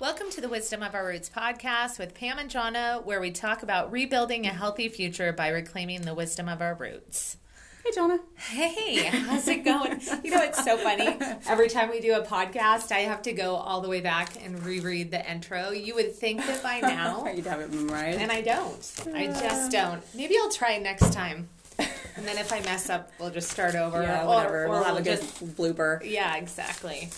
Welcome to the Wisdom of Our Roots podcast with Pam and Johnna, where we talk about rebuilding a healthy future by reclaiming the wisdom of our roots. Hey, Johnna. Hey, how's it going? you know, it's so funny. Every time we do a podcast, I have to go all the way back and reread the intro. You would think that by now, You'd have it memorized. and I don't. I just don't. Maybe I'll try next time. And then if I mess up, we'll just start over. yeah, or- whatever. or we'll have a we'll good just blooper. Yeah, exactly.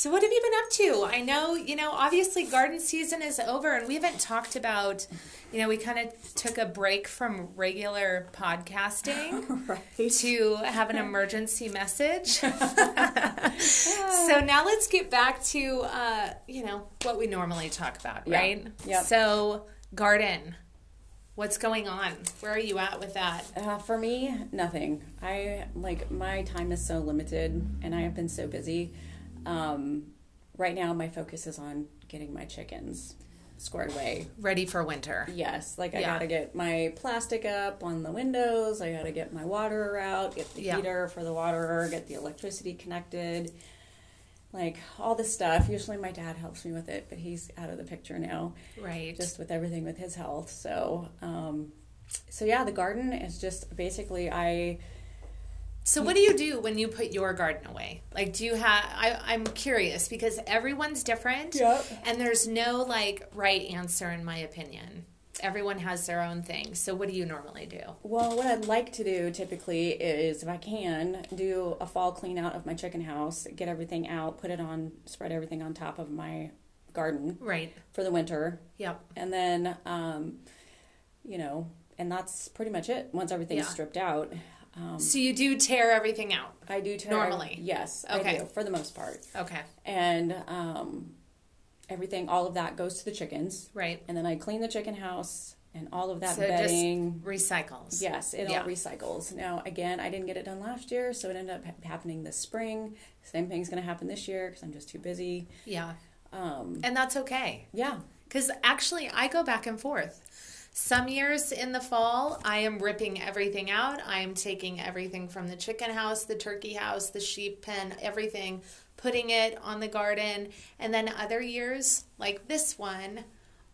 So, what have you been up to? I know, you know, obviously garden season is over, and we haven't talked about, you know, we kind of took a break from regular podcasting Right. to have an emergency message. so, now let's get back to, uh, you know, what we normally talk about, Yeah. right? Yep. So, garden. What's going on? Where are you at with that? Uh, for me, nothing. I like my time is so limited, and I have been so busy. Um, right now, my focus is on getting my chickens squared away. Ready for winter. Yes, like I Yeah. gotta get my plastic up on the windows. I gotta get my water out, get the Yeah. heater for the water, get the electricity connected. Like all this stuff. Usually my dad helps me with it, but he's out of the picture now. Right. just with everything with his health. So, um, so yeah, the garden is just basically I. So what do you do when you put your garden away? Like, do you have? I, I'm curious because everyone's different, Yep. and there's no like right answer in my opinion. Everyone has their own thing. So what do you normally do? Well, what I'd like to do typically is, if I can, do a fall clean out of my chicken house, get everything out, put it on, spread everything on top of my garden Right. for the winter, Yep. and then, um, you know, and that's pretty much it. Once everything's Yeah. stripped out, um, So you do tear everything out. I do tear Normally? Yes, Okay. I do for the most part, Okay. and um, everything, all of that goes to the chickens. Right. and then I clean the chicken house and all of that So bedding. recycles. yes, it Yeah. all recycles. Now, again, I didn't get it done last year, so it ended up ha- happening this spring. Same thing's going to happen this year because I'm just too busy. Yeah. Um, And that's okay. yeah, Because actually, I go back and forth. Some years in the fall, I am ripping everything out. I am taking everything from the chicken house, the turkey house, the sheep pen, everything, putting it on the garden. And then other years, like this one,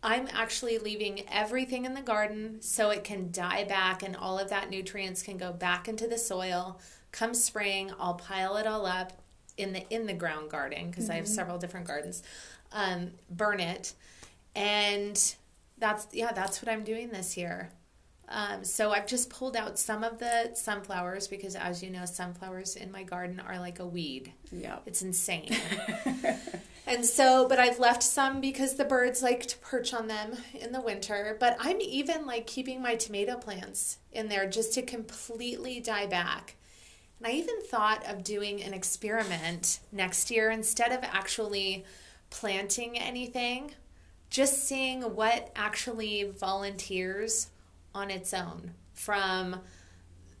I'm actually leaving everything in the garden so it can die back and all of that nutrients can go back into the soil. Come spring, I'll pile it all up in the in the ground garden because I have several different gardens. Um, burn it, and that's yeah, that's what I'm doing this year. Um, so I've just pulled out some of the sunflowers because, as you know, sunflowers in my garden are like a weed. yeah. It's insane. and so, but I've left some because the birds like to perch on them in the winter. But I'm even like keeping my tomato plants in there just to completely die back. And I even thought of doing an experiment next year instead of actually planting anything, just seeing what actually volunteers on its own from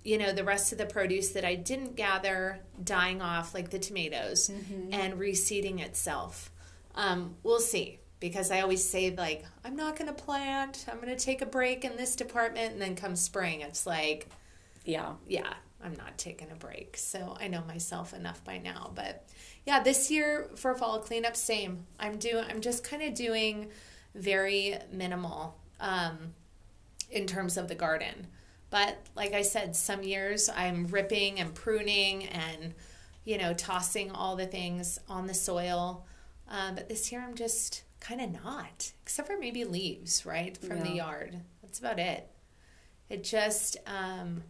you know the rest of the produce that I didn't gather dying off like the tomatoes and reseeding itself. Um, we'll see because I always say like I'm not going to plant. I'm going to take a break in this department and then come spring it's like Yeah. yeah, I'm not taking a break. So I know myself enough by now. But yeah, this year for fall cleanup, same. I'm doing. I'm just kind of doing very minimal um, in terms of the garden. But like I said, some years I'm ripping and pruning and you know tossing all the things on the soil. Um, but this year I'm just kind of not, except for maybe leaves, right, from the yard. That's about it. It just um,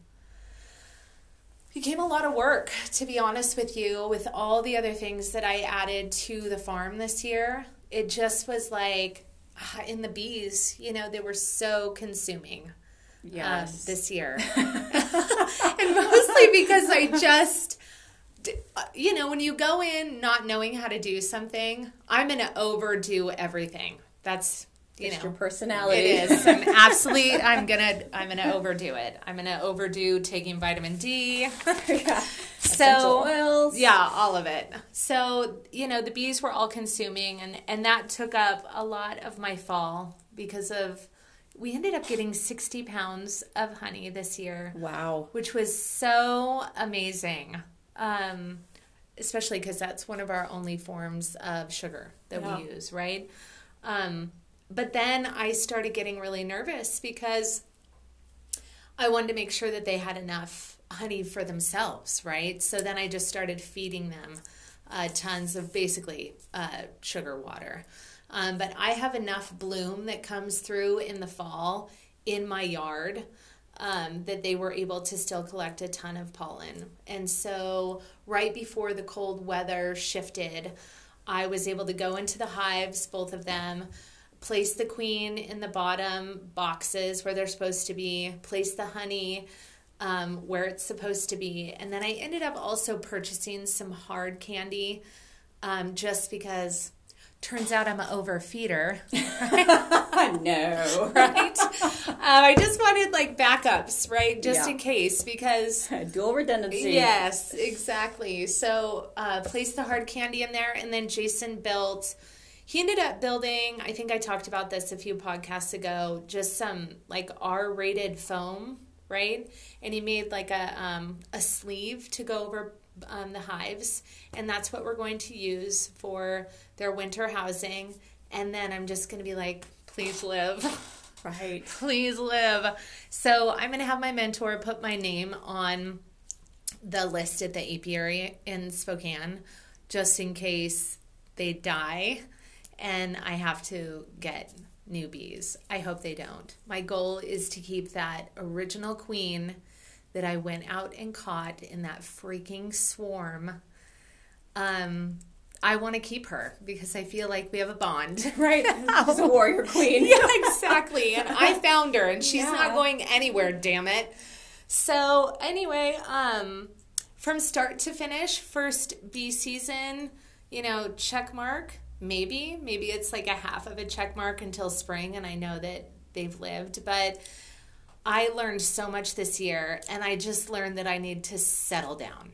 became a lot of work, to be honest with you, with all the other things that I added to the farm this year. It just was like, ah, in the bees, you know, they were so consuming Yes. um, this year. and mostly because I just, uh, you know, when you go in not knowing how to do something, I'm going to overdo everything. That's, you it's know. your personality. It is. I'm absolutely. I'm gonna. I'm gonna overdo it. I'm gonna overdo taking vitamin D. yeah. So oils. yeah, all of it. So you know, the bees were all consuming, and and that took up a lot of my fall because of. We ended up getting 60 pounds of honey this year, Wow. which was so amazing. Um, especially because that's one of our only forms of sugar that Yeah. we use, right? Um, but then I started getting really nervous because I wanted to make sure that they had enough honey for themselves, right? So then I just started feeding them uh, tons of basically uh, sugar water. Um, but I have enough bloom that comes through in the fall in my yard um, that they were able to still collect a ton of pollen. And so, right before the cold weather shifted, I was able to go into the hives, both of them, place the queen in the bottom boxes where they're supposed to be, place the honey um, where it's supposed to be. And then I ended up also purchasing some hard candy um, just because turns out I'm an overfeeder. no. right? Um, I just wanted like backups, right? Just Yeah. in case because. Dual redundancy. Yes, exactly. So, uh, placed the hard candy in there, and then Jason built. He ended up building. I think I talked about this a few podcasts ago. Just some like R-rated foam, right? And he made like a um, a sleeve to go over um, the hives, and that's what we're going to use for their winter housing. And then I'm just going to be like, please live. Right. please live. So I'm going to have my mentor put my name on the list at the apiary in Spokane just in case they die and I have to get new bees. I hope they don't. My goal is to keep that original queen that I went out and caught in that freaking swarm. Um, I want to keep her because I feel like we have a bond. Right. She's a warrior queen. yeah, exactly. And I found her and she's Yeah. not going anywhere, damn it. So, anyway, um from start to finish, first bee season, you know, check mark, maybe, maybe it's like a half of a check mark until spring and I know that they've lived, but I learned so much this year and I just learned that I need to settle down.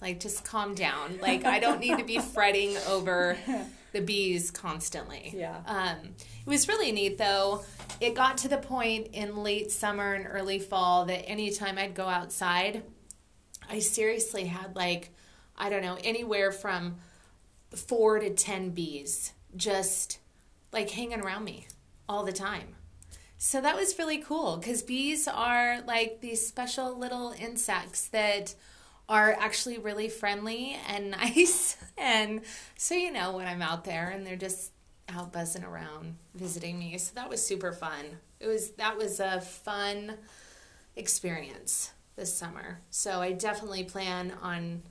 Like just calm down. Like I don't need to be fretting over the bees constantly. Yeah. Um, it was really neat though. It got to the point in late summer and early fall that anytime I'd go outside, I seriously had like, I don't know, anywhere from four to 10 bees just like hanging around me all the time. So that was really cool because bees are like these special little insects that are actually really friendly and nice. And so, you know, when I'm out there and they're just out buzzing around visiting me. So that was super fun. It was, that was a fun experience this summer. So I definitely plan on,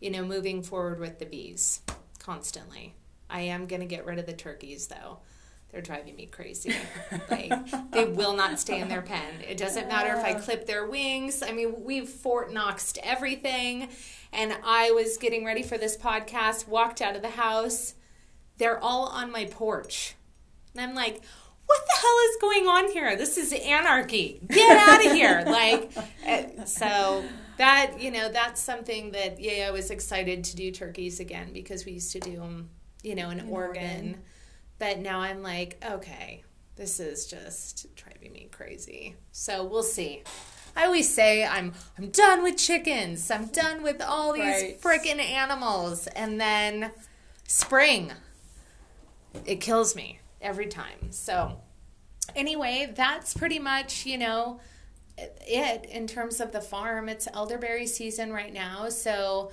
you know, moving forward with the bees constantly. I am going to get rid of the turkeys though. They're driving me crazy. like they will not stay in their pen. It doesn't matter if I clip their wings. I mean, we've Fort Knoxed everything. And I was getting ready for this podcast, walked out of the house. They're all on my porch. And I'm like, what the hell is going on here? This is anarchy. Get out of here. like, eh, so that, you know, that's something that, yeah, I was excited to do turkeys again because we used to do them, you know, in, In Oregon. Oregon. But now I'm like, okay, this is just driving me crazy. So we'll see. I always say I'm I'm done with chickens. I'm done with all these Right. freaking animals and then spring it kills me every time. So, anyway, that's pretty much, you know, it in terms of the farm. It's elderberry season right now. So,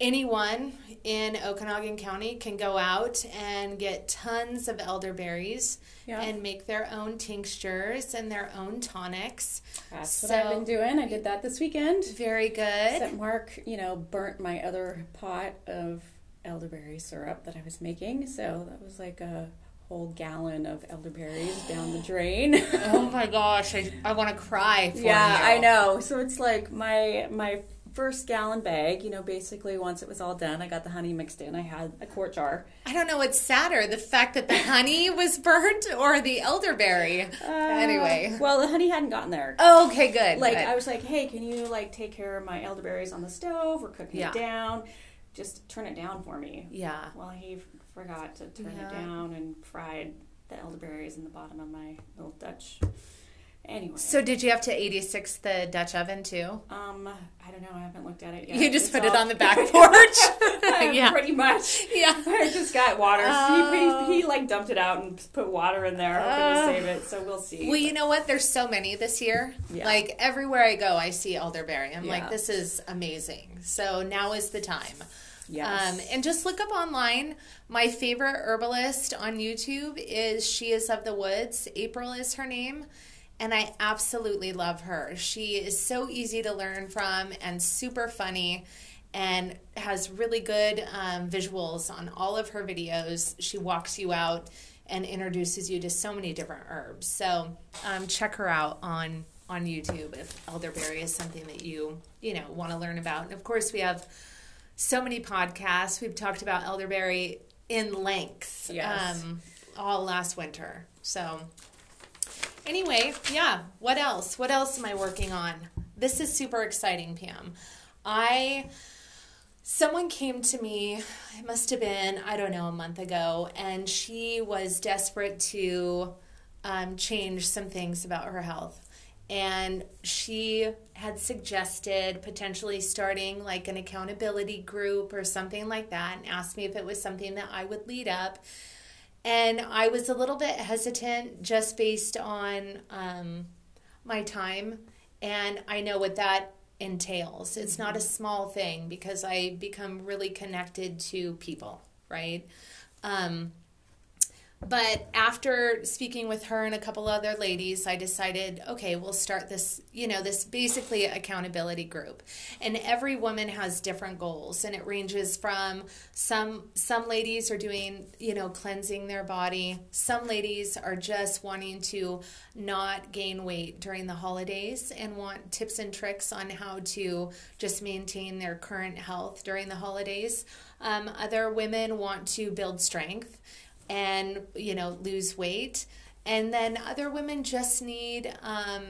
anyone in Okanogan County can go out and get tons of elderberries Yeah. and make their own tinctures and their own tonics. That's what So- I've been doing. I did that this weekend. Very good. Except Mark, you know, burnt my other pot of elderberry syrup that I was making. So that was like a whole gallon of elderberries down the drain. Oh my gosh, I, I want to cry for yeah, you. I know. So it's like my my first gallon bag, you know, basically once it was all done, I got the honey mixed in. I had a quart jar. I don't know what's sadder, the fact that the honey was burnt or the elderberry. anyway. Uh, Well, the honey hadn't gotten there. Okay, good. like good. I was like, "Hey, can you like take care of my elderberries on the stove or cooking Yeah. it down? Just turn it down for me." yeah. Well, he forgot to turn Yeah. it down and fried the elderberries in the bottom of my little Dutch Anyway, So did you have to 86 the Dutch oven too? um, I don't know. I haven't looked at it yet. You just It's put it on the back porch. yeah. pretty much. Yeah. I just got water. Oh. He, he, he like dumped it out and put water in there, hoping Oh. to save it. So we'll see. Well, you know what? There's so many this year. Yeah. Like everywhere I go, I see elderberry. I'm like, this is amazing. So now is the time. Yes. Um, and just look up online. My favorite herbalist on YouTube is She is of the Woods. April is her name. And I absolutely love her. She is so easy to learn from and super funny and has really good um, visuals on all of her videos. She walks you out and introduces you to so many different herbs. So um, check her out on on YouTube if elderberry is something that you you know want to learn about. And of course, we have so many podcasts. We've talked about elderberry in length Yes. um, all last winter. So, anyway, yeah, what else? What else am I working on? This is super exciting, Pam. I. Someone came to me, it must have been, I don't know, a month ago, and she was desperate to um, change some things about her health and she had suggested potentially starting like an accountability group or something like that and asked me if it was something that I would lead up. And I was a little bit hesitant just based on um, my time, and I know what that entails. It's not a small thing because I become really connected to people, right? Um, but after speaking with her and a couple other ladies, I decided, okay, we'll start this, you know, this basically accountability group. And every woman has different goals and it ranges from some some ladies are doing, you know, cleansing their body. Some ladies are just wanting to not gain weight during the holidays and want tips and tricks on how to just maintain their current health during the holidays. Um, other women want to build strength and you know lose weight. And then other women just need um,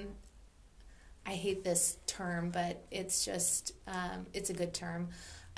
i hate this term but it's just um, it's a good term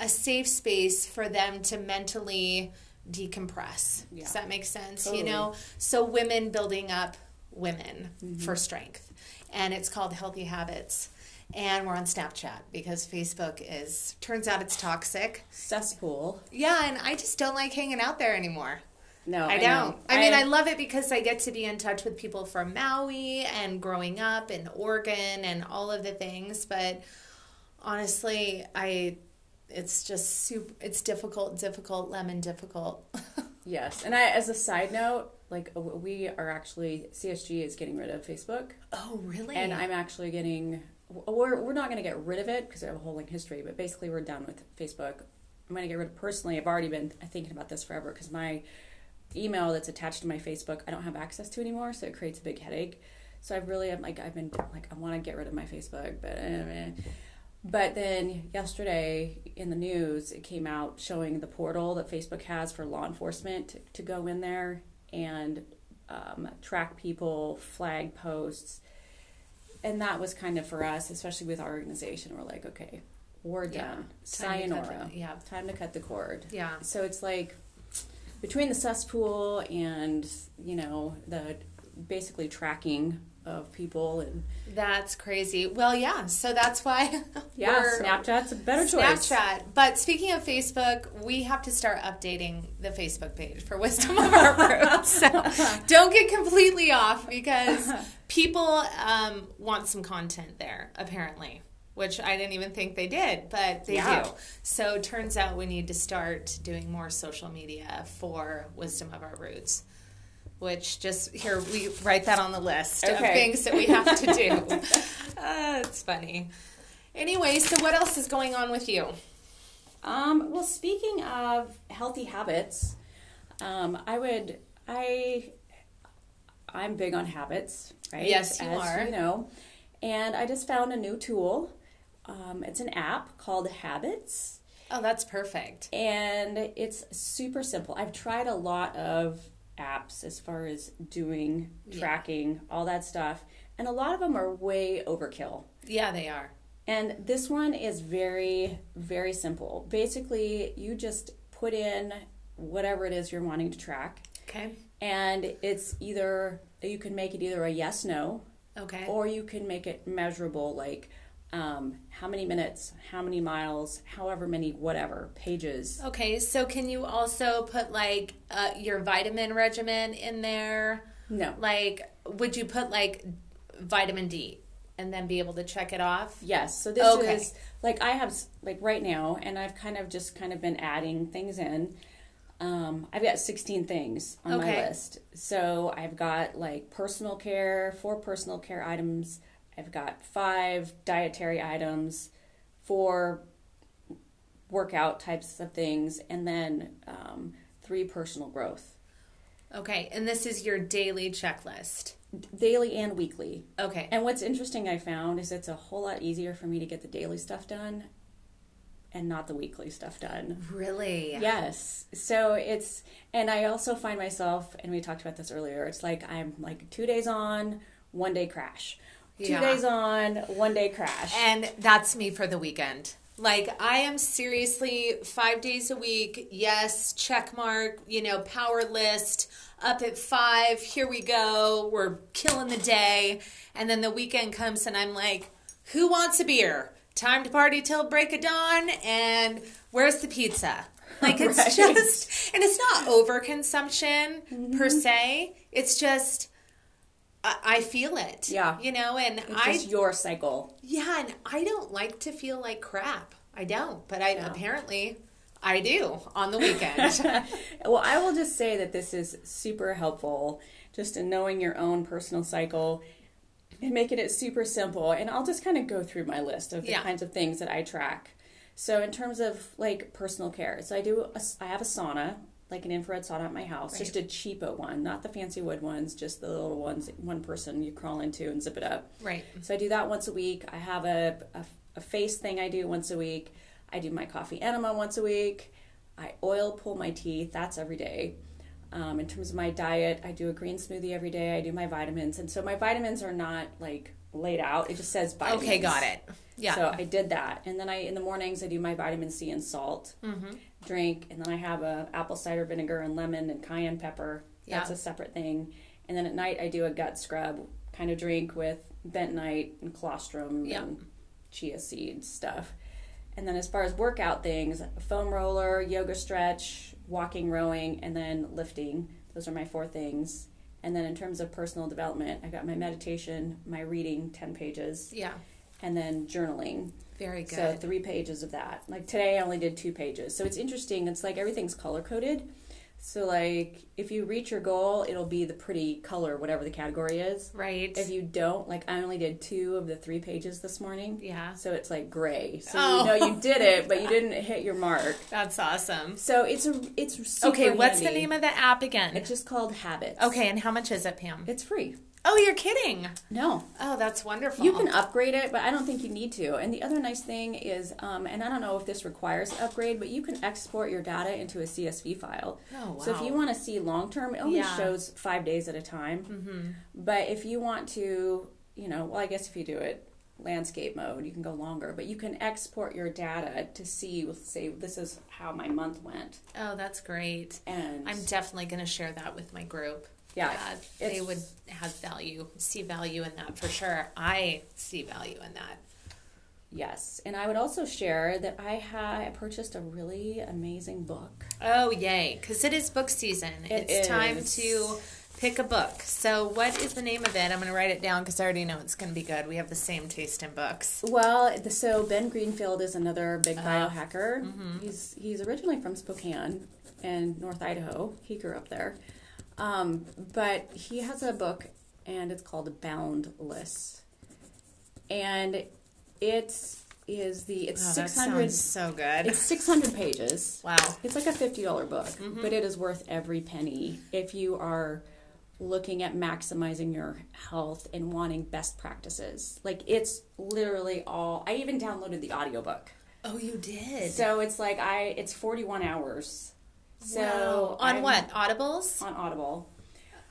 a safe space for them to mentally decompress. Yeah. does that make sense? Totally. you know? So women building up women for strength. And it's called healthy habits. And we're on snapchat because facebook is turns out it's toxic. Cesspool. yeah and i just don't like hanging out there anymore No, I know. don't. I, mean, I love it because I get to be in touch with people from Maui and growing up in Oregon and all of the things. But honestly, I, it's just super. It's difficult, difficult, lemon difficult. Yes, and I, as a side note, like uh, we are actually CSG is getting rid of Facebook, oh, really? and I'm actually getting. We're we're not going to get rid of it because I have a whole like history, but basically we're done with Facebook. I'm going to get rid of personally. I've already been thinking about this forever because my email that's attached to my Facebook I don't have access to anymore, so it creates a big headache. So I've really I'm like I've been like I want to get rid of my Facebook, but eh, but then yesterday in the news it came out showing the portal that Facebook has for law enforcement to, to go in there and um, track people, flag posts, and that was kind of for us, especially with our organization. We're like, okay, we're Yeah, done. cut Sayonara. the- yeah. time to cut the cord. yeah. So it's like between the cesspool and you know the basically tracking of people and That's crazy. Well, yeah. So that's why. yeah, Snapchat's a better choice. Snapchat. But speaking of Facebook, we have to start updating the Facebook page for Wisdom of Our Roots. So don't get completely off because people um, want some content there, apparently, which I didn't even think they did, but they Yeah. do. So it turns out we need to start doing more social media for Wisdom of Our Roots. Which just here we write that on the list of things that we have to do. uh, it's funny. Anyway, so what else is going on with you? Um, well, speaking of healthy habits, um, I would I I'm big on habits, right? Yes, you As are. You know, and I just found a new tool. Um, it's an app called Habits. Oh, that's perfect. and it's super simple. I've tried a lot of apps as far as doing Yeah. tracking, all that stuff, and a lot of them are way overkill. Yeah, they are. And this one is very, very simple. Basically, you just put in whatever it is you're wanting to track, Okay. and it's either you can make it either a yes no Okay. or you can make it measurable, like um, how many minutes, how many miles, however many, whatever pages. Okay, so can you also put like uh, your vitamin regimen in there? No. Like, would you put like vitamin D and then be able to check it off? Yes. So this Okay. is like I have like right now, and I've kind of just kind of been adding things in. Um, I've got 16 things on Okay. my list. So I've got like personal care, four personal care items. I've got five dietary items, four workout types of things, and then um, three personal growth, Okay, and this is your daily checklist. daily and weekly. Okay. And what's interesting I found is it's a whole lot easier for me to get the daily stuff done and not the weekly stuff done. Really? Yes. So it's, and I also find myself, and we talked about this earlier, it's like I'm like two days on, one day crash. Two Yeah. days on, one day crash. And that's me for the weekend. Like I am seriously five days a week. Yes, check mark. You know, power list. Up at five. Here we go. We're killing the day. And then the weekend comes, and I'm like, "Who wants a beer? Time to party till break of dawn." And where's the pizza? Like it's Right. just, and it's not overconsumption per mm-hmm. se. It's just. I I feel it. Yeah. You know, and it's I just your cycle. yeah, and I don't like to feel like crap. I don't, but I Yeah. apparently I do on the weekend. Well, I will just say that this is super helpful just in knowing your own personal cycle and making it super simple. And I'll just kind of go through my list of the Yeah. kinds of things that I track. So, in terms of like personal care, so I do, a, I have a sauna, like an infrared sauna at my house, just a cheapo one, not the fancy wood ones, just the little ones, one person you crawl into and zip it up. right. So I do that once a week. I have a, a, a face thing I do once a week. I do my coffee enema once a week. I oil pull my teeth. That's every day. Um, in terms of my diet, I do a green smoothie every day. I do my vitamins, and so my vitamins are not like laid out. It just says vitamins. Okay, got it. Yeah. So I did that, and then I in the mornings I do my vitamin C and salt Mm-hmm. Drink, and then I have a apple cider vinegar and lemon and cayenne pepper. That's Yeah. a separate thing. And then at night I do a gut scrub kind of drink with bentonite and colostrum Yeah. and chia seed stuff. And then as far as workout things, foam roller, yoga stretch, walking, rowing, and then lifting. Those are my four things. And then in terms of personal development, I got my meditation, my reading, 10 pages, yeah. and then journaling. Very good. So three pages of that. Like today, I only did two pages. So it's interesting. It's like everything's color coded. So like if you reach your goal, it'll be the pretty color, whatever the category is. right. If you don't, like I only did two of the three pages this morning. yeah. So it's like gray. So Oh. you know you did it, but you didn't hit your mark. That's awesome. So it's a it's super Okay, what's the name of the app again? It's just called Habits. Okay, and how much is it, Pam? It's free. Oh, you're kidding. No, Oh, that's wonderful. You can upgrade it, but I don't think you need to. And the other nice thing is, um, and I don't know if this requires upgrade, but you can export your data into a CSV file. Oh, wow. So if you want to see long term, it only Yeah. shows five days at a time. Mm-hmm. But if you want to, you know, well, I guess if you do it landscape mode, you can go longer. But you can export your data to see, say, this is how my month went. Oh, that's great. And I'm definitely going to share that with my group. Yeah, they would have value, see value in that for sure. I see value in that. Yes, and I would also share that I had I purchased a really amazing book. Oh, yay. Because it is book season. It it's time to pick a book. So, what is the name of it? I'm going to write it down because I already know it's going to be good. We have the same taste in books. Well, the, so Ben Greenfield is another big Uh-huh. biohacker. Mm-hmm. He's he's originally from Spokane and North Idaho. He grew up there, um, but he has a book, and it's called Boundless, and it is the it's Oh, six hundred so good. it's six hundred pages. wow. It's like a fifty dollar book, Mm-hmm. but it is worth every penny if you are looking at maximizing your health and wanting best practices. Like it's literally all I even downloaded the audiobook. Oh, you did? So it's like I it's 41 hours. So Wow. On I'm what? Audibles? On Audible.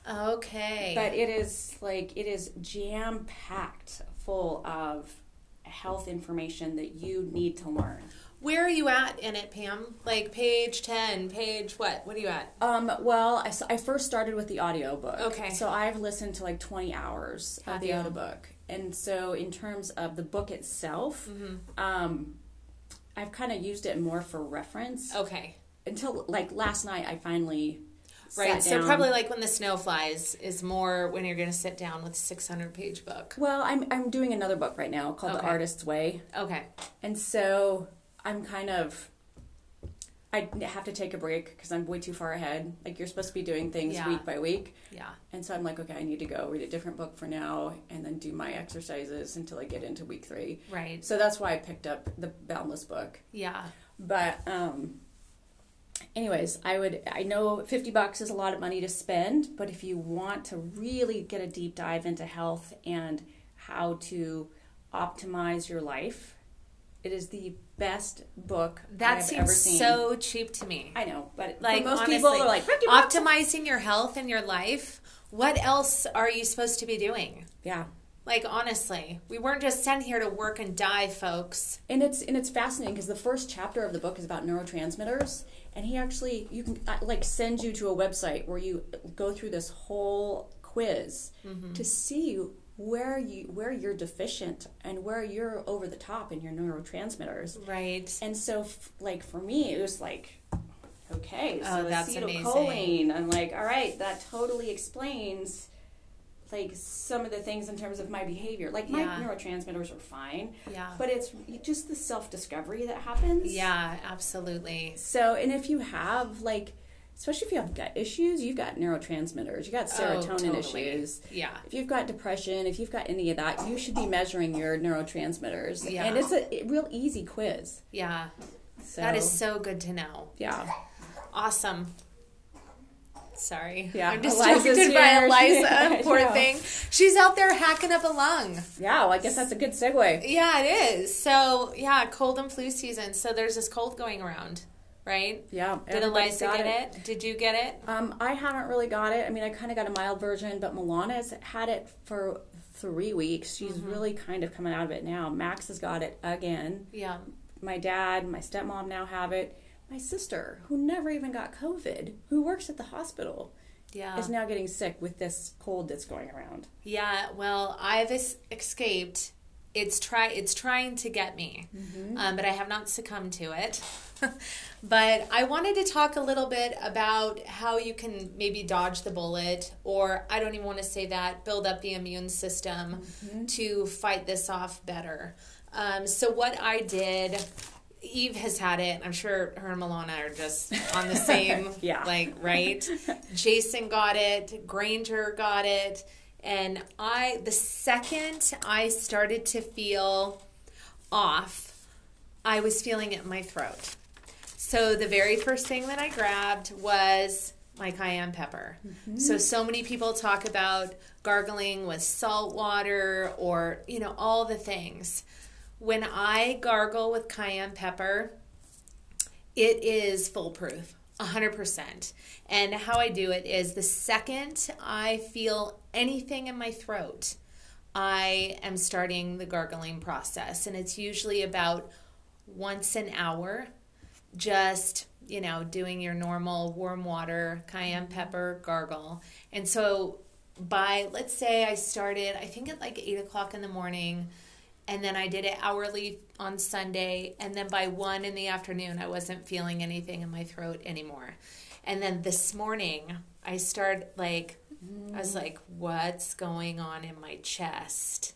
Okay. But it is like it is jam packed full of health information that you need to learn. Where are you at in it, Pam? Like page 10, page what? What are you at? Um, well, I, I first started with the audiobook. Okay. So I've listened to like 20 hours of the audiobook. And so, in terms of the book itself, Mm-hmm. um, I've kind of used it more for reference Okay. until like last night. I finally Right. So probably like when the snow flies is more when you're going to sit down with a 600 page book. Well, I'm I'm doing another book right now called Okay. The Artist's Way, Okay. and so I'm kind of. I have to take a break because I'm way too far ahead. Like you're supposed to be doing things Yeah. week by week, Yeah. and so I'm like, okay, I need to go read a different book for now, and then do my exercises until I get into week three. Right. So that's why I picked up the Boundless book. Yeah. But um anyways, I would I know 50 bucks is a lot of money to spend, but if you want to really get a deep dive into health and how to optimize your life, it is the best book That I've seems ever seen. so cheap to me. I know, but Like most honestly, people are like 50 bucks. optimizing your health and your life. What else are you supposed to be doing? yeah. Like honestly, we weren't just sent here to work and die, folks. And it's and it's fascinating because the first chapter of the book is about neurotransmitters, and he actually you can uh, like send you to a website where you go through this whole quiz Mm-hmm. to see where you where you're deficient and where you're over the top in your neurotransmitters. Right. And so, f- like for me, it was like, okay, so Oh, that's acetylcholine. I'm like, all right, that totally explains like some of the things in terms of my behavior. Like my Yeah. neurotransmitters are fine, Yeah. but it's just the self discovery that happens. Yeah, absolutely. So, and if you have like, especially if you have gut issues, you've got neurotransmitters, you got oh, serotonin Oh, totally. issues. Yeah. If you've got depression, if you've got any of that, you should be measuring your neurotransmitters. Yeah. And it's a real easy quiz. Yeah. So That is so good to know. yeah. Awesome. Sorry. Yeah, I'm Eliza's distracted by here. Eliza. Poor thing. She's out there hacking up a lung. Yeah, well, I guess that's a good segue. Yeah, it is. So, yeah, cold and flu season. So there's this cold going around, right? Yeah. Did Eliza get it. Did you get it? Um, I haven't really got it. I mean, I kind of got a mild version, but Milana's had it for three weeks. She's Mm-hmm. really kind of coming out of it now. Max has got it again. Yeah. My dad, my stepmom now have it. My sister, who never even got COVID, who works at the hospital, Yeah. is now getting sick with this cold that's going around. Yeah, well, I've es- escaped. It's try it's trying to get me, um, but I have not succumbed to it. but I wanted to talk a little bit about how you can maybe dodge the bullet, or I don't even want to say that, build up the immune system to fight this off better. Um, so what I did. Eve has had it. I'm sure her and Milana are just on the same, Yeah. like, right? Jason got it, Granger got it, and I the second I started to feel off, I was feeling it in my throat. So the very first thing that I grabbed was my cayenne pepper. Mm-hmm. So so many people talk about gargling with salt water or, you know, all the things. When I gargle with cayenne pepper, it is foolproof. 100%. And how I do it is the second I feel anything in my throat, I am starting the gargling process. And it's usually about once an hour, just, you know, doing your normal warm water, cayenne pepper gargle. And so by, let's say I started, I think at like 8 o'clock in the morning, and then I did it hourly on Sunday, and then by one in the afternoon, I wasn't feeling anything in my throat anymore. And then this morning, I started like, I was like, what's going on in my chest?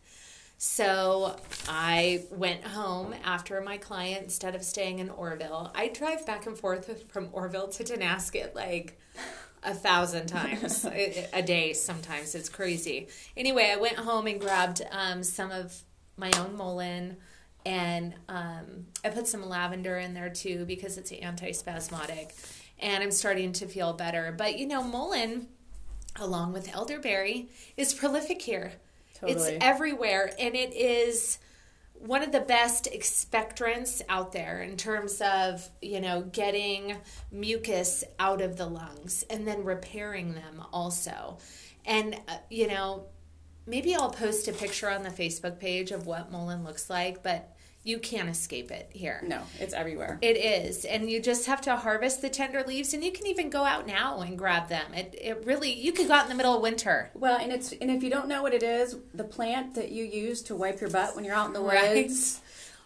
So I went home after my client instead of staying in Oroville. I drive back and forth from Oroville to Tonasket like a thousand times a, a day sometimes. It's crazy. Anyway, I went home and grabbed um, some of my own Mullein and um, I put some lavender in there too because it's antispasmodic and I'm starting to feel better. But you know, Mullein, along with elderberry, is prolific here. Totally. It's everywhere, and it is one of the best expectorants out there in terms of you know getting mucus out of the lungs and then repairing them also and uh, you know maybe I'll post a picture on the Facebook page of what mullein looks like, but you can't escape it here. No, it's everywhere. It is, and you just have to harvest the tender leaves, and you can even go out now and grab them. It, it really, you could go out in the middle of winter. Well, and it's and if you don't know what it is, the plant that you use to wipe your butt when you're out in the Right. woods,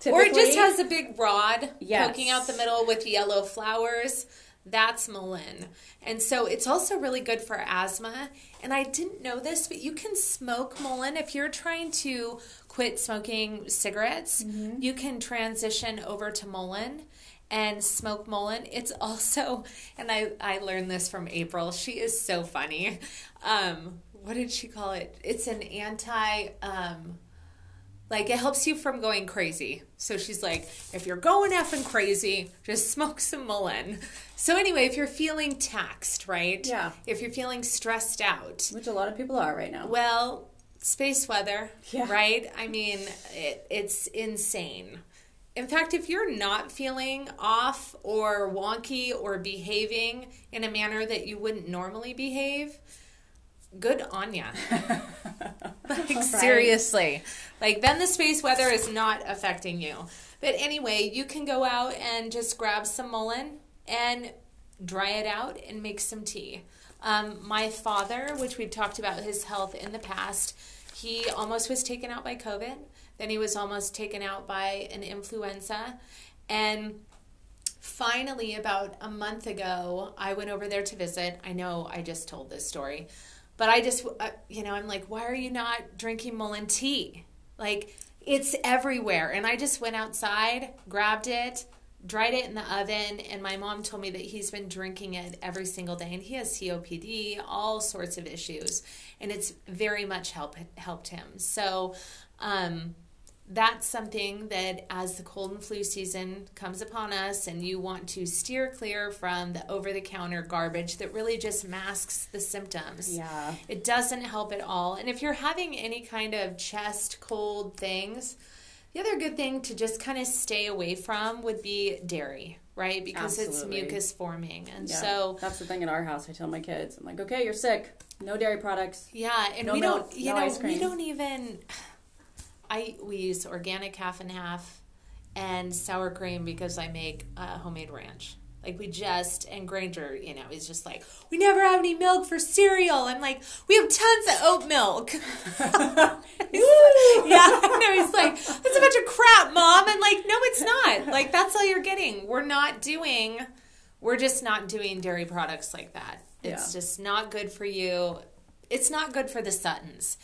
Or it just has a big rod Yes. poking out the middle with yellow flowers. That's mullein. And so it's also really good for asthma. And I didn't know this, but you can smoke mullein if you're trying to quit smoking cigarettes. Mm-hmm. You can transition over to mullein and smoke mullein. It's also, and I, I learned this from April. She is so funny. Um, what did she call it? It's an anti. Um, like it helps you from going crazy. So she's like, if you're going effing crazy, just smoke some mullein. So anyway, if you're feeling taxed, right? Yeah. If you're feeling stressed out, which a lot of people are right now. well, space weather, Yeah. right? I mean, it, it's insane. In fact, if you're not feeling off or wonky or behaving in a manner that you wouldn't normally behave, good on ya. like seriously. Like then the space weather is not affecting you. But anyway, you can go out and just grab some mullein and dry it out and make some tea. Um, my father, which we've talked about his health in the past, he almost was taken out by COVID. Then he was almost taken out by an influenza. And finally, about a month ago, I went over there to visit. I know I just told this story, but I just, uh, you know, I'm like, why are you not drinking mullein tea? Like, it's everywhere. And I just went outside, grabbed it, dried it in the oven, and my mom told me that he's been drinking it every single day. And he has COPD, all sorts of issues, and it's very much help, helped him. So, um, that's something that as the cold and flu season comes upon us and you want to steer clear from the over the counter garbage that really just masks the symptoms. Yeah. It doesn't help at all. And if you're having any kind of chest cold things, the other good thing to just kind of stay away from would be dairy, right? Because Absolutely. it's mucus forming. And Yeah. so that's the thing in our house. I tell my kids, I'm like, okay, you're sick. No dairy products. Yeah, and No we milk, don't, you no know, we don't even. I we use organic half and half, and sour cream because I make uh, homemade ranch. Like we just and Granger, you know, is just like we never have any milk for cereal. I'm like we have tons of oat milk. yeah, know. He's like that's a bunch of crap, mom. And like, no, it's not. Like that's all you're getting. We're not doing. We're just not doing dairy products like that. It's Yeah. just not good for you. It's not good for the Suttons.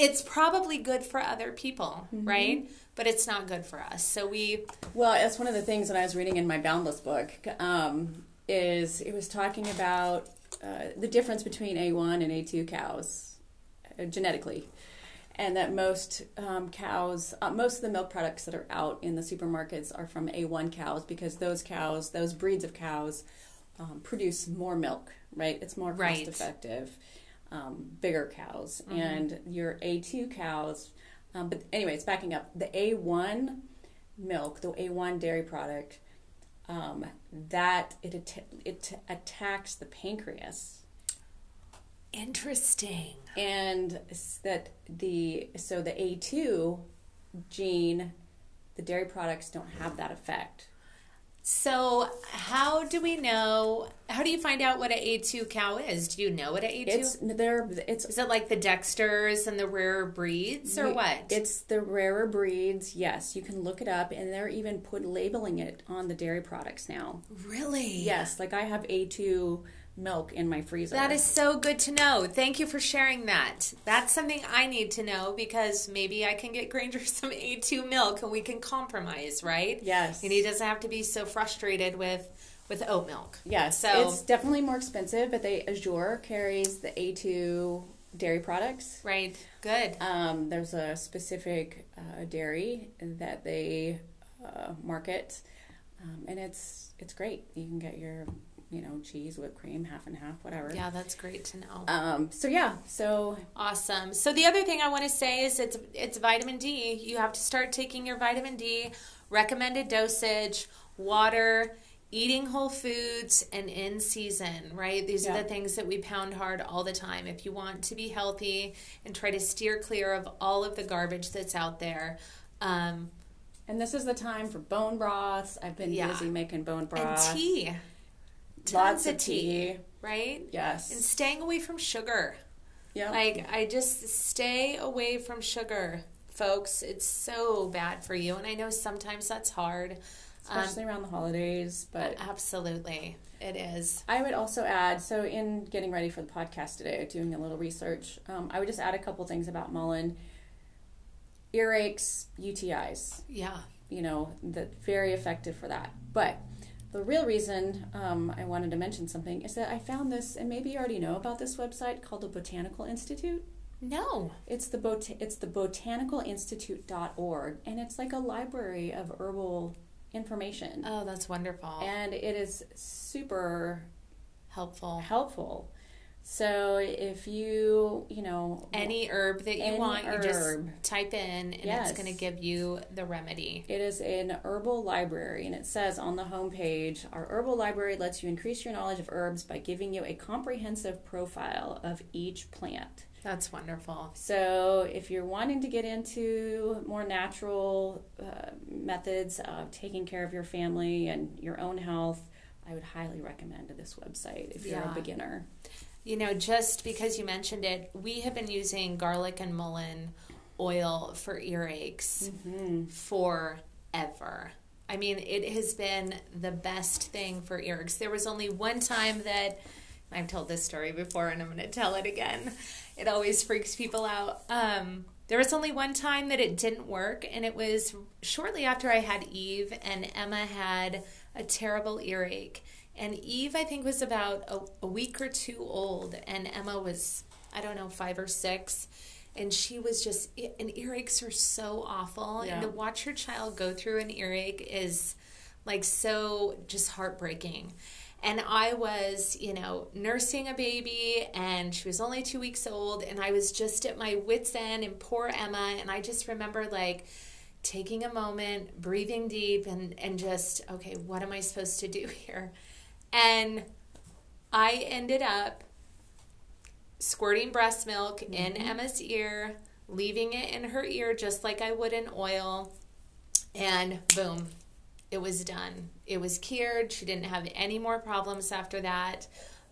It's probably good for other people, right? But it's not good for us. So we Well, that's one of the things that I was reading in my Boundless book. Um, is it was talking about uh, the difference between A1 and A2 cows uh, genetically, and that most um, cows, uh, most of the milk products that are out in the supermarkets are from A1 cows because those cows, those breeds of cows, um, produce more milk. Right, it's more cost Right. effective. Um, bigger cows and your A2 cows. Um, but anyway, it's backing up. The A1 milk, the A1 dairy product, um, that it it attacks the pancreas, interesting. and that the so the A2 gene, the dairy products don't have that effect. So how do we know? How do you find out what a A2 cow is? Do you know what a A2? It's there. It's is it like the Dexters and the rarer breeds or what? It's the rarer breeds. Yes, you can look it up, and they're even put labeling it on the dairy products now. really Yes, like I have A2 milk in my freezer. That is so good to know. Thank you for sharing that. That's something I need to know because maybe I can get Granger some A2 milk and we can compromise, right? Yes. And he doesn't have to be so frustrated with with oat milk. Yes, So it's definitely more expensive, but they Azure carries the A2 dairy products. right, good. Um, there's a specific uh, dairy that they uh, market, um, and it's it's great. You can get your you know cheese, whipped cream, half and half, whatever. Yeah, that's great to know. Um, so yeah, so Awesome. So the other thing I want to say is it's it's vitamin D. You have to start taking your vitamin D recommended dosage, water, eating whole foods and in season, right? These Yeah. are the things that we pound hard all the time. If you want to be healthy and try to steer clear of all of the garbage that's out there. Um, And this is the time for bone broths. I've been Yeah. busy making bone broths. and broth. tea. Lots of tea. right? Yes. And staying away from sugar. yeah. Like, I just stay away from sugar, folks. It's so bad for you. And I know sometimes that's hard. Um, Especially around the holidays, but absolutely, it is. I would also add, so in getting ready for the podcast today, doing a little research, um, I would just add a couple things about mullein. Earaches, UTIs, Yeah. you know, that very effective for that. But the real reason um, I wanted to mention something is that I found this, and maybe you already know about this website called the Botanical Institute. No. It's the bot- it's the botanicalinstitute.org, and it's like a library of herbal information, Oh, that's wonderful. and it is super Helpful. helpful. So if you, you know, Any herb that you Any want, you just type in and Yes. it's going to give you the remedy. it is an herbal library, and it says on the homepage, our herbal library lets you increase your knowledge of herbs by giving you a comprehensive profile of each plant. That's wonderful. So, if you're wanting to get into more natural uh, methods of taking care of your family and your own health, I would highly recommend this website if you're a beginner. You know, just because you mentioned it, we have been using garlic and mullein oil for earaches Mm-hmm. forever. I mean, it has been the best thing for earaches. There was only one time that I've told this story before and I'm going to tell it again. It always freaks people out. Um, there was only one time that it didn't work, and it was shortly after I had Eve, and Emma had a terrible earache. And Eve, I think, was about a, a week or two old, and Emma was, I don't know, five or six. And she was just, and earaches are so awful. Yeah. And to watch your child go through an earache is like so just heartbreaking. And I was, you know, nursing a baby, and she was only two weeks old, and I was just at my wits' end, and poor Emma. And I just remember like taking a moment, breathing deep, and and just okay, what am I supposed to do here? And I ended up squirting breast milk in Emma's ear, leaving it in her ear just like I would in oil, and boom, it was done. It was cured. She didn't have any more problems after that.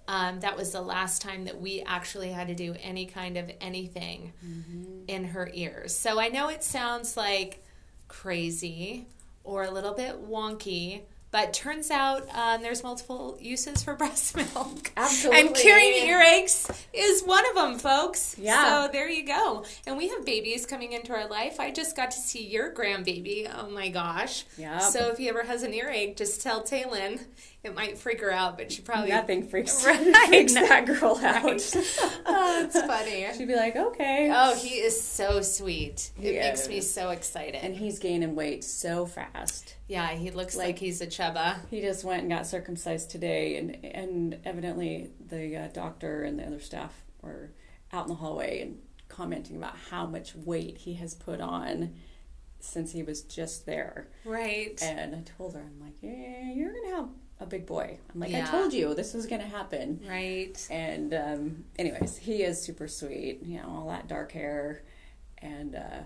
Um, that was the last time that we actually had to do any kind of anything in her ears. So I know it sounds like crazy or a little bit wonky, but turns out um, there's multiple uses for breast milk. Absolutely. And curing earaches is one of them, folks. Yeah. So there you go. And we have babies coming into our life. I just got to see your grandbaby. Oh my gosh. Yep. So if he ever has an earache, just tell Taylin. It might freak her out, but she probably. Nothing freaks, Right. freaks that girl out. Oh, it's funny. She'd be like, okay. Oh, he is so sweet. It makes me so excited. And he's gaining weight so fast. yeah, he looks like, Like- he's a chubba. He just went and got circumcised today, and and evidently the uh, doctor and the other staff were out in the hallway and commenting about how much weight he has put on since he was just there. Right. And I told her, I'm like, yeah, you're gonna have a big boy. I'm like, Yeah. I told you this was gonna happen. right. And um, anyways, he is super sweet. You know, all that dark hair, and uh,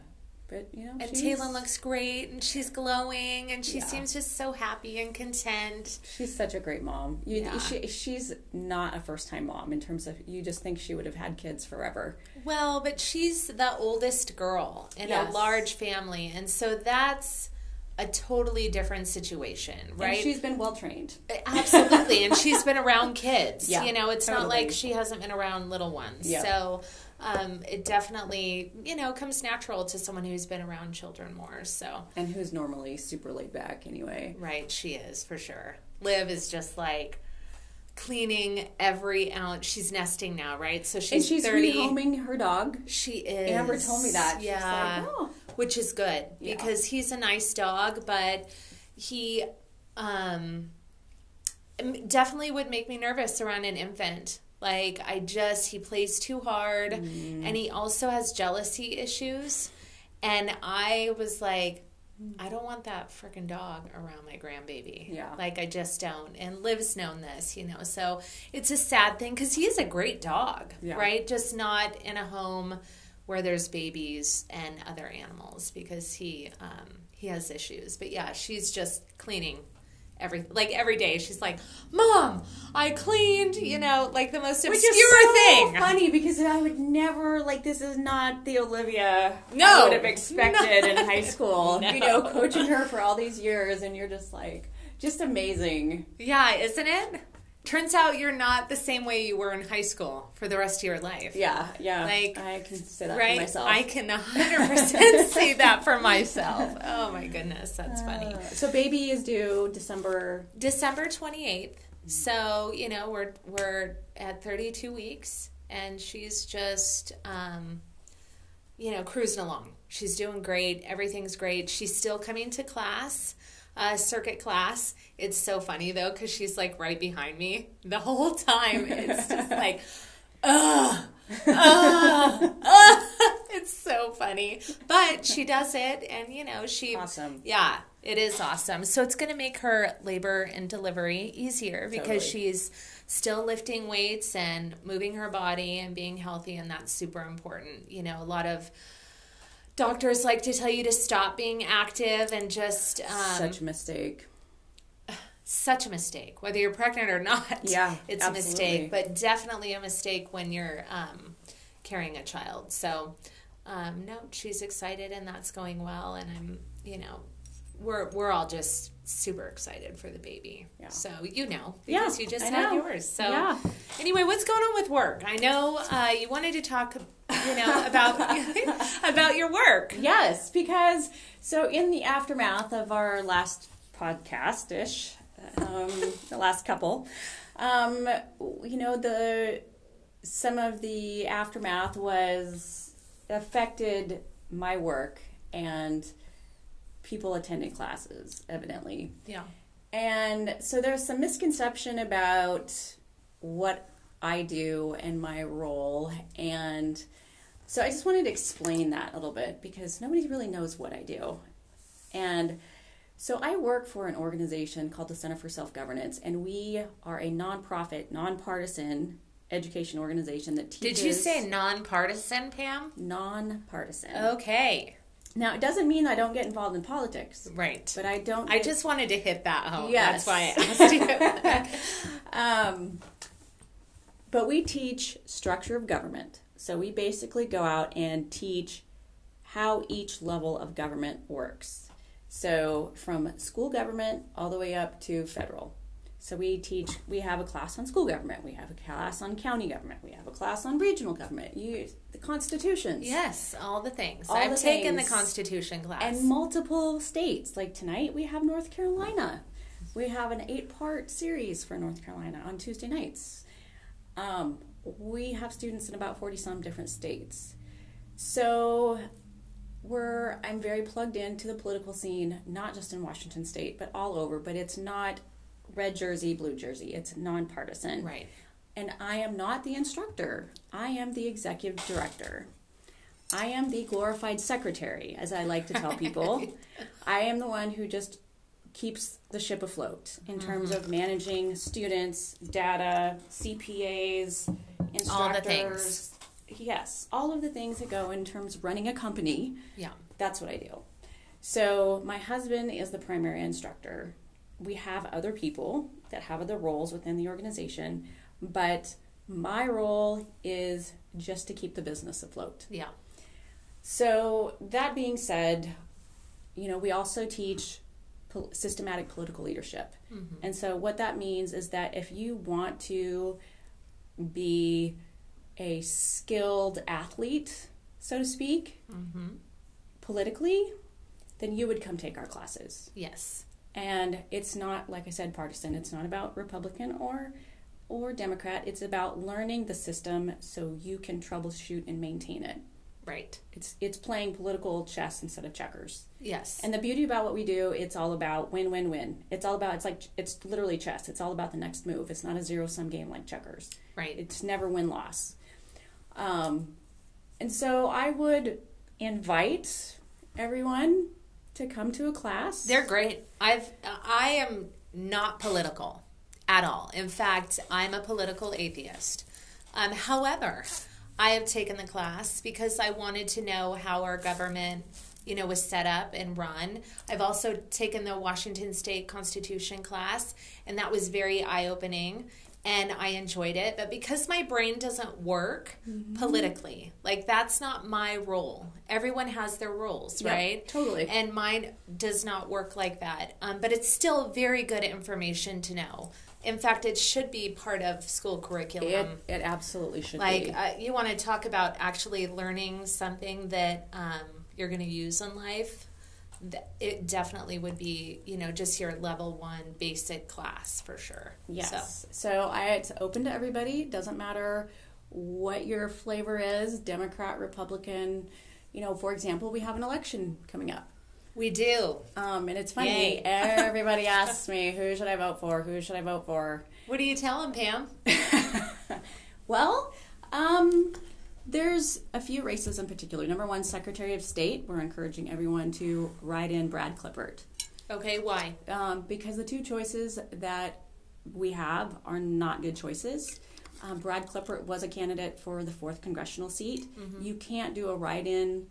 but you know, And Taylin looks great and she's glowing and she Yeah. seems just so happy and content. She's such a great mom. You, Yeah. she, she's not a first time mom in terms of you just think she would have had kids forever. Well, but she's the oldest girl in Yes. a large family. And so that's a totally different situation, right? And she's been well trained. Absolutely. and she's been around kids. Yeah, you know, it's not like she hasn't been around little ones. Yeah. So um, it definitely, you know, comes natural to someone who's been around children more. So, And who's normally super laid back anyway. right, she is for sure. Liv is just like cleaning every ounce. She's nesting now, right? So she's, and she's 30. rehoming her dog. She is. Amber told me that. She's Yeah. like, oh. Which is good Yeah. because he's a nice dog, but he um, definitely would make me nervous around an infant. Like, I just, he plays too hard Mm. and he also has jealousy issues. And I was like, I don't want that freaking dog around my grandbaby. Yeah. Like, I just don't. And Liv's known this, you know. So it's a sad thing because he is a great dog, Yeah. right? Just not in a home where there's babies and other animals because he um, he has issues. But yeah, she's just cleaning every like every day. She's like, "Mom, I cleaned," you know, like the most Which obscure is so thing. funny because I would never like this is not the Olivia no, I would have expected in high school. No. You know, coaching her for all these years, and you're just like just amazing. Yeah, isn't it? Turns out you're not the same way you were in high school for the rest of your life. Yeah, yeah. Like, I can say that right? for myself. I can 100% say that for myself. Oh my goodness, that's funny. Uh, so baby is due December. December 28th. So, you know, we're we're at 32 weeks and she's just um you know, cruising along. She's doing great. Everything's great. She's still coming to class. Uh, circuit class. It's so funny though because she's like right behind me the whole time. It's just like, ugh, ugh. It's so funny, but she does it, and you know she Awesome. yeah, it is awesome. So it's going to make her labor and delivery easier because Totally. she's still lifting weights and moving her body and being healthy, and that's super important. You know, a lot of doctors like to tell you to stop being active and just um, Such a mistake. such a mistake, whether you're pregnant or not. Yeah, it's a mistake, but definitely a mistake when you're um, carrying a child. So, um, no, she's excited and that's going well, and I'm, you know, we're we're all just super excited for the baby. Yeah. So you know Yeah, because you just I had know. yours. So Yeah. anyway, what's going on with work? I know uh, you wanted to talk, you know, about about your work. Yes, because so in the aftermath of our last podcast ish, um, the last couple, um, you know, the some of the aftermath was affected my work and people attending classes, evidently. Yeah. And so there's some misconception about what I do and my role. And so I just wanted to explain that a little bit because nobody really knows what I do. And so I work for an organization called the Center for Self Governance, and we are a nonprofit, nonpartisan education organization that teaches. Did you say nonpartisan, Pam? nonpartisan? Okay. Now, it doesn't mean I don't get involved in politics, Right. but I don't. I just wanted to hit that home. Yes. That's why I asked you. Um, but we teach structure of government. So we basically go out and teach how each level of government works. So from school government all the way up to federal. So we teach. We have a class on school government. We have a class on county government. We have a class on regional government. You the constitutions. yes, all the things. All I've the taken things. the Constitution class. and multiple states. Like tonight, we have North Carolina. We have an eight-part series for North Carolina on Tuesday nights. Um, we have students in about forty some different states. So we're I'm very plugged into the political scene, not just in Washington State, but all over. But it's not red jersey, blue jersey. It's nonpartisan. right. And I am not the instructor. I am the executive director. I am the glorified secretary, as I like to tell people. I am the one who just keeps the ship afloat in terms Mm-hmm. of managing students, data, CPAs, instructors. All the things. Yes, all of the things that go in terms of running a company. Yeah. That's what I do. So my husband is the primary instructor. We have other people that have other roles within the organization, but my role is just to keep the business afloat. Yeah. So that being said, you know, we also teach systematic political leadership. Mm-hmm. And so what that means is that if you want to be a skilled athlete, so to speak, mm-hmm. politically, then you would come take our classes. Yes. And it's not, like I said, partisan. It's not about Republican or or Democrat. It's about learning the system so you can troubleshoot and maintain it. Right. It's it's playing political chess instead of checkers. Yes. And the beauty about what we do, it's all about win win win. It's all about it's like it's literally chess. It's all about the next move. It's not a zero sum game like checkers. right. It's never win loss. Um, and so I would invite everyone to come to a class. They're great. I've I am not political at all. In fact, I'm a political atheist. Um, however, I have taken the class because I wanted to know how our government, you know, was set up and run. I've also taken the Washington State Constitution class, and that was very eye opening and I enjoyed it. But because my brain doesn't work mm-hmm. politically, like that's not my role. Everyone has their roles, yep, right? Totally. And mine does not work like that. Um, but it's still very good information to know. In fact, it should be part of school curriculum. It, it absolutely should like, be. Like, uh, you want to talk about actually learning something that um, you're going to use in life it definitely would be you know just your level one basic class for sure. Yes. So, so I, it's open to everybody. Doesn't matter what your flavor is democrat republican you know for example we have an election coming up we do um, and it's funny everybody asks me who should i vote for who should i vote for what do you tell them pam well um, there's a few races in particular. Number one, Secretary of State. We're encouraging everyone to write in Brad Klippert. Okay, why? Um, because the two choices that we have are not good choices. Um, Brad Klippert was a candidate for the fourth congressional seat. Mm-hmm. You can't do a write-in.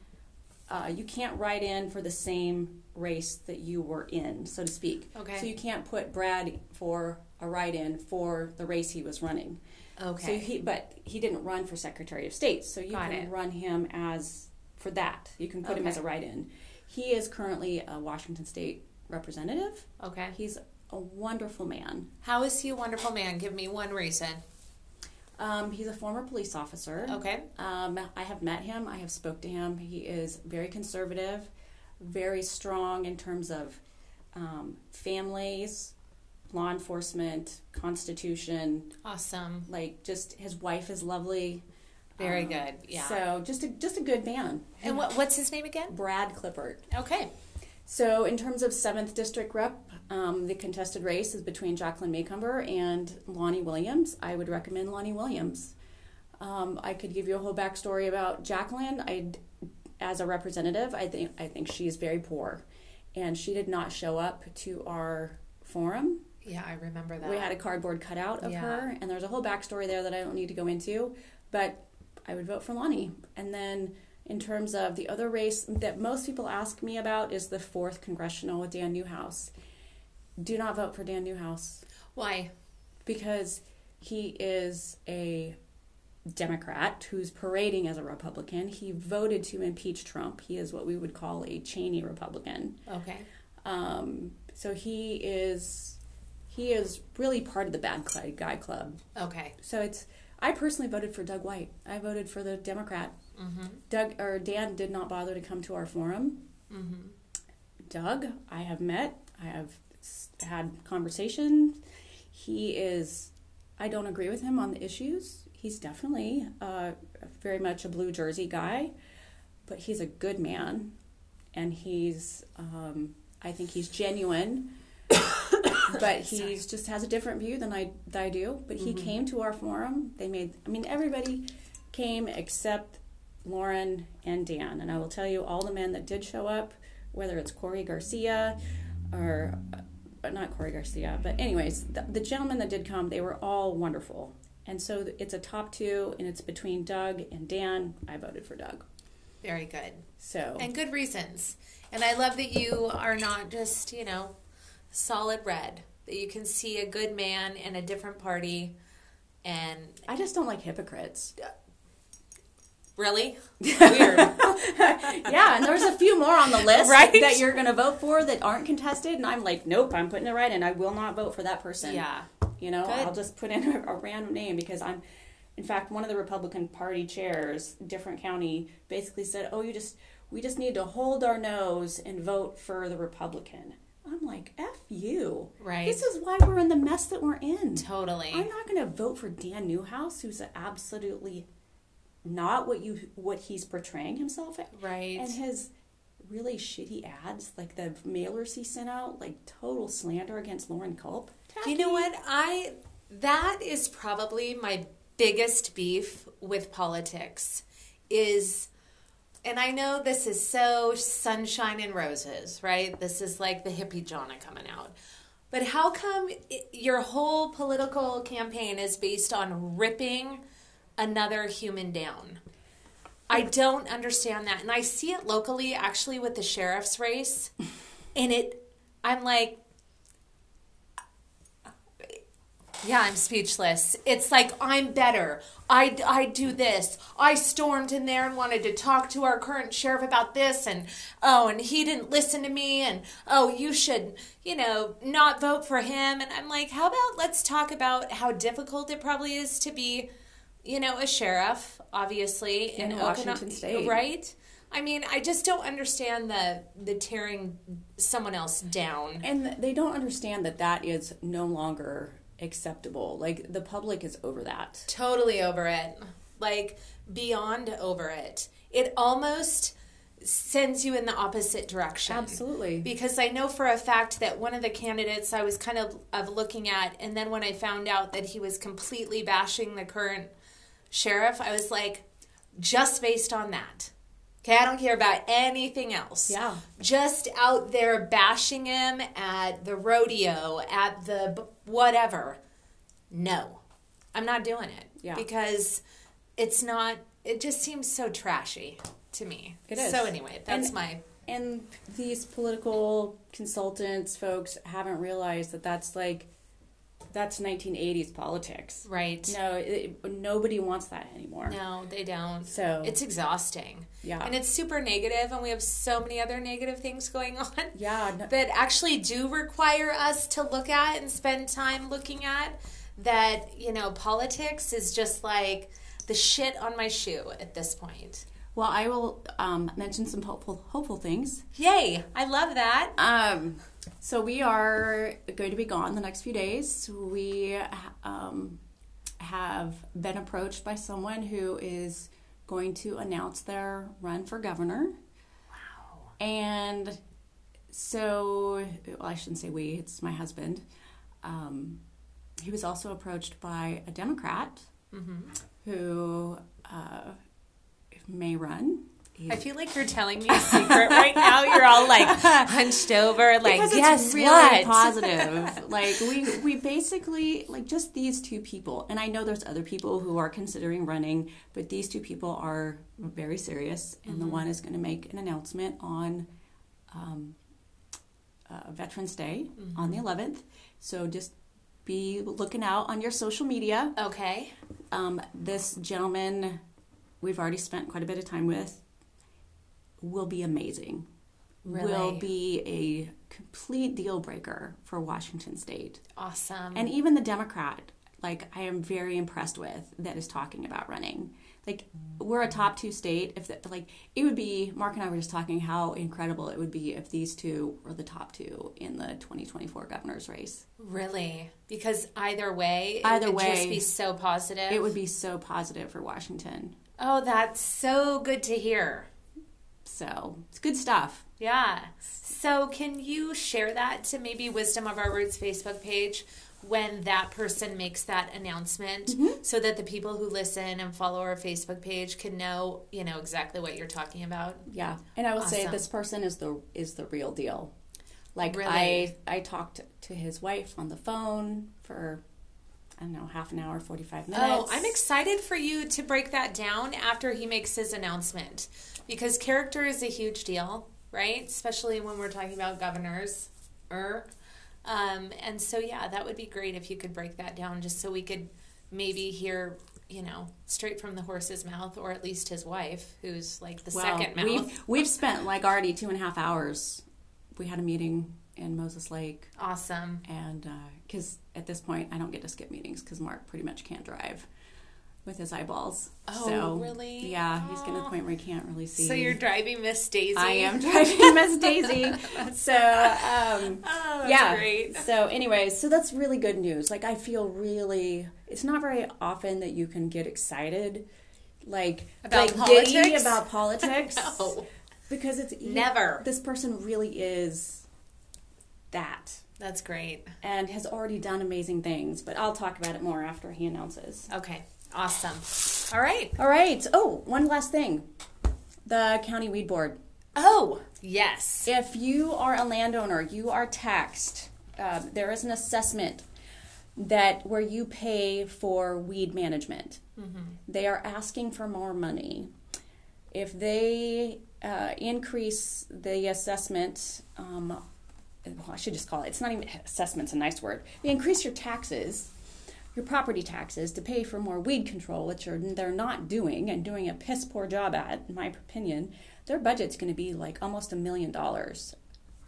Uh, you can't write in for the same race that you were in, so to speak. Okay. So you can't put Brad for a write-in for the race he was running. Okay. So he, but he didn't run for Secretary of State, so you Got can it. run him as for that. You can put him as a write-in. He is currently a Washington State representative. Okay. He's a wonderful man. How is he a wonderful man? Give me one reason. Um, he's a former police officer. Okay. Um, I have met him. I have spoke to him. He is very conservative, very strong in terms of um, families, law enforcement, constitution. Awesome. Like just his wife is lovely. Very um, good. Yeah. So just a just a good man. And what, what's his name again? Brad Klippert. Okay. So in terms of seventh district rep, um, the contested race is between Jacqueline Maycumber and Lonnie Williams. I would recommend Lonnie Williams. Um, I could give you a whole backstory about Jacqueline. I, as a representative, I think I think she's very poor, and she did not show up to our forum yeah, I remember that. We had a cardboard cutout of yeah. her, and there's a whole backstory there that I don't need to go into. But I would vote for Lonnie. And then in terms of the other race that most people ask me about is the fourth congressional with Dan Newhouse. Do not vote for Dan Newhouse. Why? Because he is a Democrat who's parading as a Republican. He voted to impeach Trump. He is what we would call a Cheney Republican. Okay. Um, so he is he is really part of the bad guy club. Okay. So it's I personally voted for Doug White. I voted for the Democrat. Mm-hmm. Doug or Dan did not bother to come to our forum. Mm-hmm. Doug, I have met. I have had conversations. He is. I don't agree with him on the issues. He's definitely uh, very much a blue jersey guy, but he's a good man, and he's. Um, I think he's genuine but he just has a different view than I, than I do. But he mm-hmm. came to our forum. They made, I mean, everybody came except Loren and Dan. And I will tell you, all the men that did show up, whether it's Corey Garcia or uh, not Corey Garcia, but anyways, the, the gentlemen that did come, they were all wonderful. And so it's a top two, and it's between Doug and Dan. I voted for Doug. Very good. So and good reasons. And I love that you are not just you know solid red. That you can see a good man in a different party, and I just don't like hypocrites. Really? Weird. yeah, and there's a few more on the list right? that you're going to vote for that aren't contested, and I'm like, nope, I'm putting it right, and I will not vote for that person. Yeah. You know, Good. I'll just put in a, a random name because I'm. In fact, one of the Republican Party chairs, different county, basically said, "Oh, you just we just need to hold our nose and vote for the Republican." I'm like, F you. Right. This is why we're in the mess that we're in. Totally. I'm not going to vote for Dan Newhouse, who's absolutely not what you what he's portraying himself at. Right. And his really shitty ads, like the mailers he sent out, like total slander against Loren Culp. Tacky. You know what? I that is probably my biggest beef with politics is and I know this is so sunshine and roses, right? This is like the hippie Johnna coming out. But how come your whole political campaign is based on ripping another human down? I don't understand that. And I see it locally actually with the sheriff's race. And it, I'm like, yeah, I'm speechless. It's like I'm better. I, I do this. I stormed in there and wanted to talk to our current sheriff about this, and oh, and he didn't listen to me, and oh, you should, you know, not vote for him. And I'm like, how about let's talk about how difficult it probably is to be, you know, a sheriff, obviously In Washington State. right? I mean, I just don't understand the the tearing someone else down. And they don't understand that that is no longer acceptable. Like the public is over that. totally over it like beyond over it it almost sends you in the opposite direction Absolutely. because i know for a fact that one of the candidates i was kind of, of looking at and then when i found out that he was completely bashing the current sheriff i was like just based on that okay i don't care about anything else Yeah. just out there bashing him at the rodeo at the b- whatever no i'm not doing it Yeah. because it's not it just seems so trashy to me It is. so anyway that's And- my And these political consultants, folks, haven't realized that that's like that's 1980s politics. right No, it, nobody wants that anymore. no they don't So it's exhausting Yeah. and it's super negative and we have so many other negative things going on yeah, no, that actually do require us to look at and spend time looking at that you know politics is just like the shit on my shoe at this point well, I will um, mention some hopeful hopeful things. yay i love that Um, so we are going to be gone the next few days. We um, have been approached by someone who is going to announce their run for governor. wow And so, well, I shouldn't say we, it's my husband. Um, he was also approached by a Democrat who uh, may run. I feel like you're telling me a secret right now. You're all like hunched over, like because it's really what? positive. like we we basically like just these two people, and I know there's other people who are considering running, but these two people are very serious, and Mm-hmm. the one is going to make an announcement on um, uh, Veterans Day on the Mm-hmm. 11th. So just be looking out on your social media. Okay, Um, this gentleman, we've already spent quite a bit of time with, will be amazing. Will be a complete deal breaker for Washington State. awesome. And even the Democrat, like I am very impressed with, that is talking about running. Like we're a top two state. If the, like it would be, Mark and I were just talking how incredible it would be if these two were the top two in the 2024 governor's race. really, because either way, it Either would just way, be so positive. It would be so positive for Washington. oh, that's so good to hear. So it's good stuff. Yeah. So, can you share that to maybe Wisdom of Our Roots Facebook page when that person makes that announcement Mm-hmm. so that the people who listen and follow our Facebook page can know, you know, exactly what you're talking about? Yeah, and I will say this person is the is the real deal. Like Really? I I talked to his wife on the phone for I don't know half an hour, forty five minutes. Oh, I'm excited for you to break that down after he makes his announcement because character is a huge deal, right? Especially when we're talking about governors. Er. Um, and so, yeah, that would be great if you could break that down just so we could maybe hear, you know, straight from the horse's mouth or at least his wife, who's like the Well, second mouth. we've we've spent like already two and a half hours. We had a meeting in Moses Lake, Awesome. and because at this point I don't get to skip meetings because Mark pretty much can't drive with his eyeballs. Oh, so, really? Yeah, he's getting to the point where he can't really see. So you're driving Miss Daisy. I am driving Miss Daisy. So um, Oh, yeah. great. So, anyways, so that's really good news. Like, I feel really. It's not very often that you can get excited, like About like giddy politics? about politics, No. because it's Never. This person really is that, That's great. and has already done amazing things. But I'll talk about it more after he announces. Okay. Awesome. All right. All right. Oh, one last thing. The county weed board. Oh, yes. If you are a landowner, you are taxed. Uh, there is an assessment that where you pay for weed management. They are asking for more money. If they uh, increase the assessment, um, well, I should just call it. It's not even assessment's a nice word. They increase your taxes, your property taxes, to pay for more weed control, which are they're not doing and doing a piss poor job at, in my opinion. Their budget's going to be like almost a million dollars.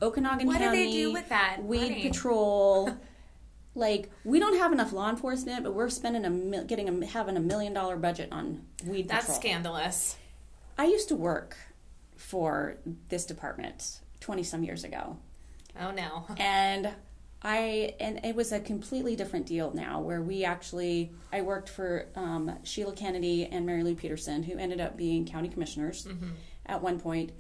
Okanogan What do County they do with that weed money? patrol. like we don't have enough law enforcement, but we're spending a getting a having a million dollar budget on weed That's patrol. scandalous. I used to work for this department twenty some years ago, Oh, no. and I and it was a completely different deal now, where we actually I worked for um, Sheila Kennedy and Mary Lou Peterson, who ended up being county commissioners at one point.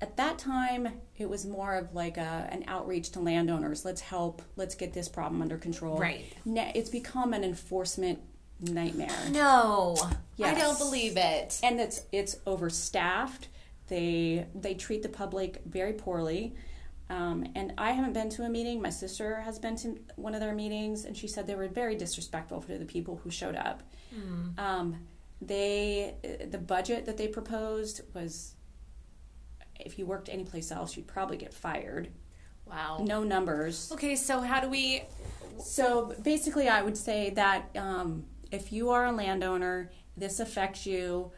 At that time, it was more of like a, an outreach to landowners. Let's help. Let's get this problem under control. Right. Now, it's become an enforcement nightmare No. I don't believe it. and it's it's overstaffed. They they treat the public very poorly. Um, and I haven't been to a meeting. My sister has been to one of their meetings, and she said they were very disrespectful to the people who showed up. Um, they the budget that they proposed was, if you worked anyplace else, you'd probably get fired. Wow. No numbers. Okay, so how do we. So basically, I would say that um, if you are a landowner, this affects you.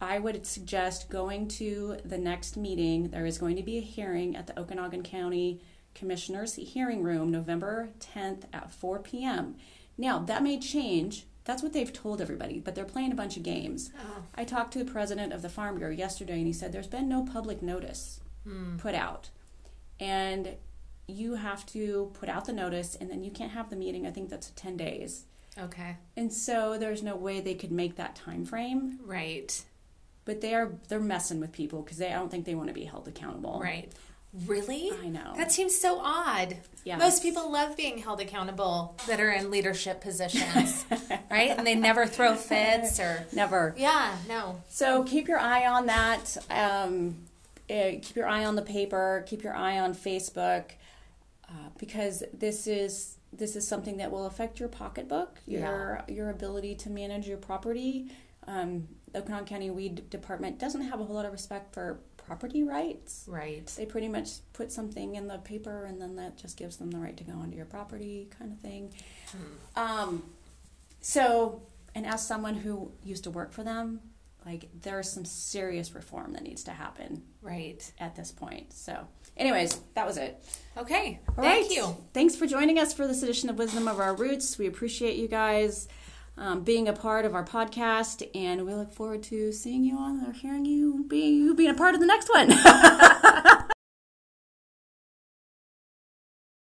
I would suggest going to the next meeting. There is going to be a hearing at the Okanogan County Commissioners Hearing Room November 10th at 4 p.m. Now, that may change. That's what they've told everybody, but they're playing a bunch of games. Uh-huh. I talked to the president of the Farm Bureau yesterday, and he said there's been no public notice hmm. put out. And you have to put out the notice, and then you can't have the meeting. I think that's 10 days. Okay. And so there's no way they could make that time frame. Right. But they are they're messing with people because they I don't think they want to be held accountable. Right. Really? I know. That seems so odd. Yeah. Most people love being held accountable that are in leadership positions, right? And they never throw fits or. Never. Yeah, no. So keep your eye on that. Um, eh, keep your eye on the paper. Keep your eye on Facebook, uh, because this is this is something that will affect your pocketbook, your your ability to manage your property. Um, the Okanogan County Weed Department doesn't have a whole lot of respect for property rights. Right. They pretty much put something in the paper, and then that just gives them the right to go onto your property, kind of thing. Um, so, and as someone who used to work for them, like there's some serious reform that needs to happen Right. at this point. So, anyways, that was it. Okay. All Thank right. you. Thanks for joining us for this edition of Wisdom of Our Roots. We appreciate you guys um, being a part of our podcast, and we look forward to seeing you on or hearing you be you being a part of the next one.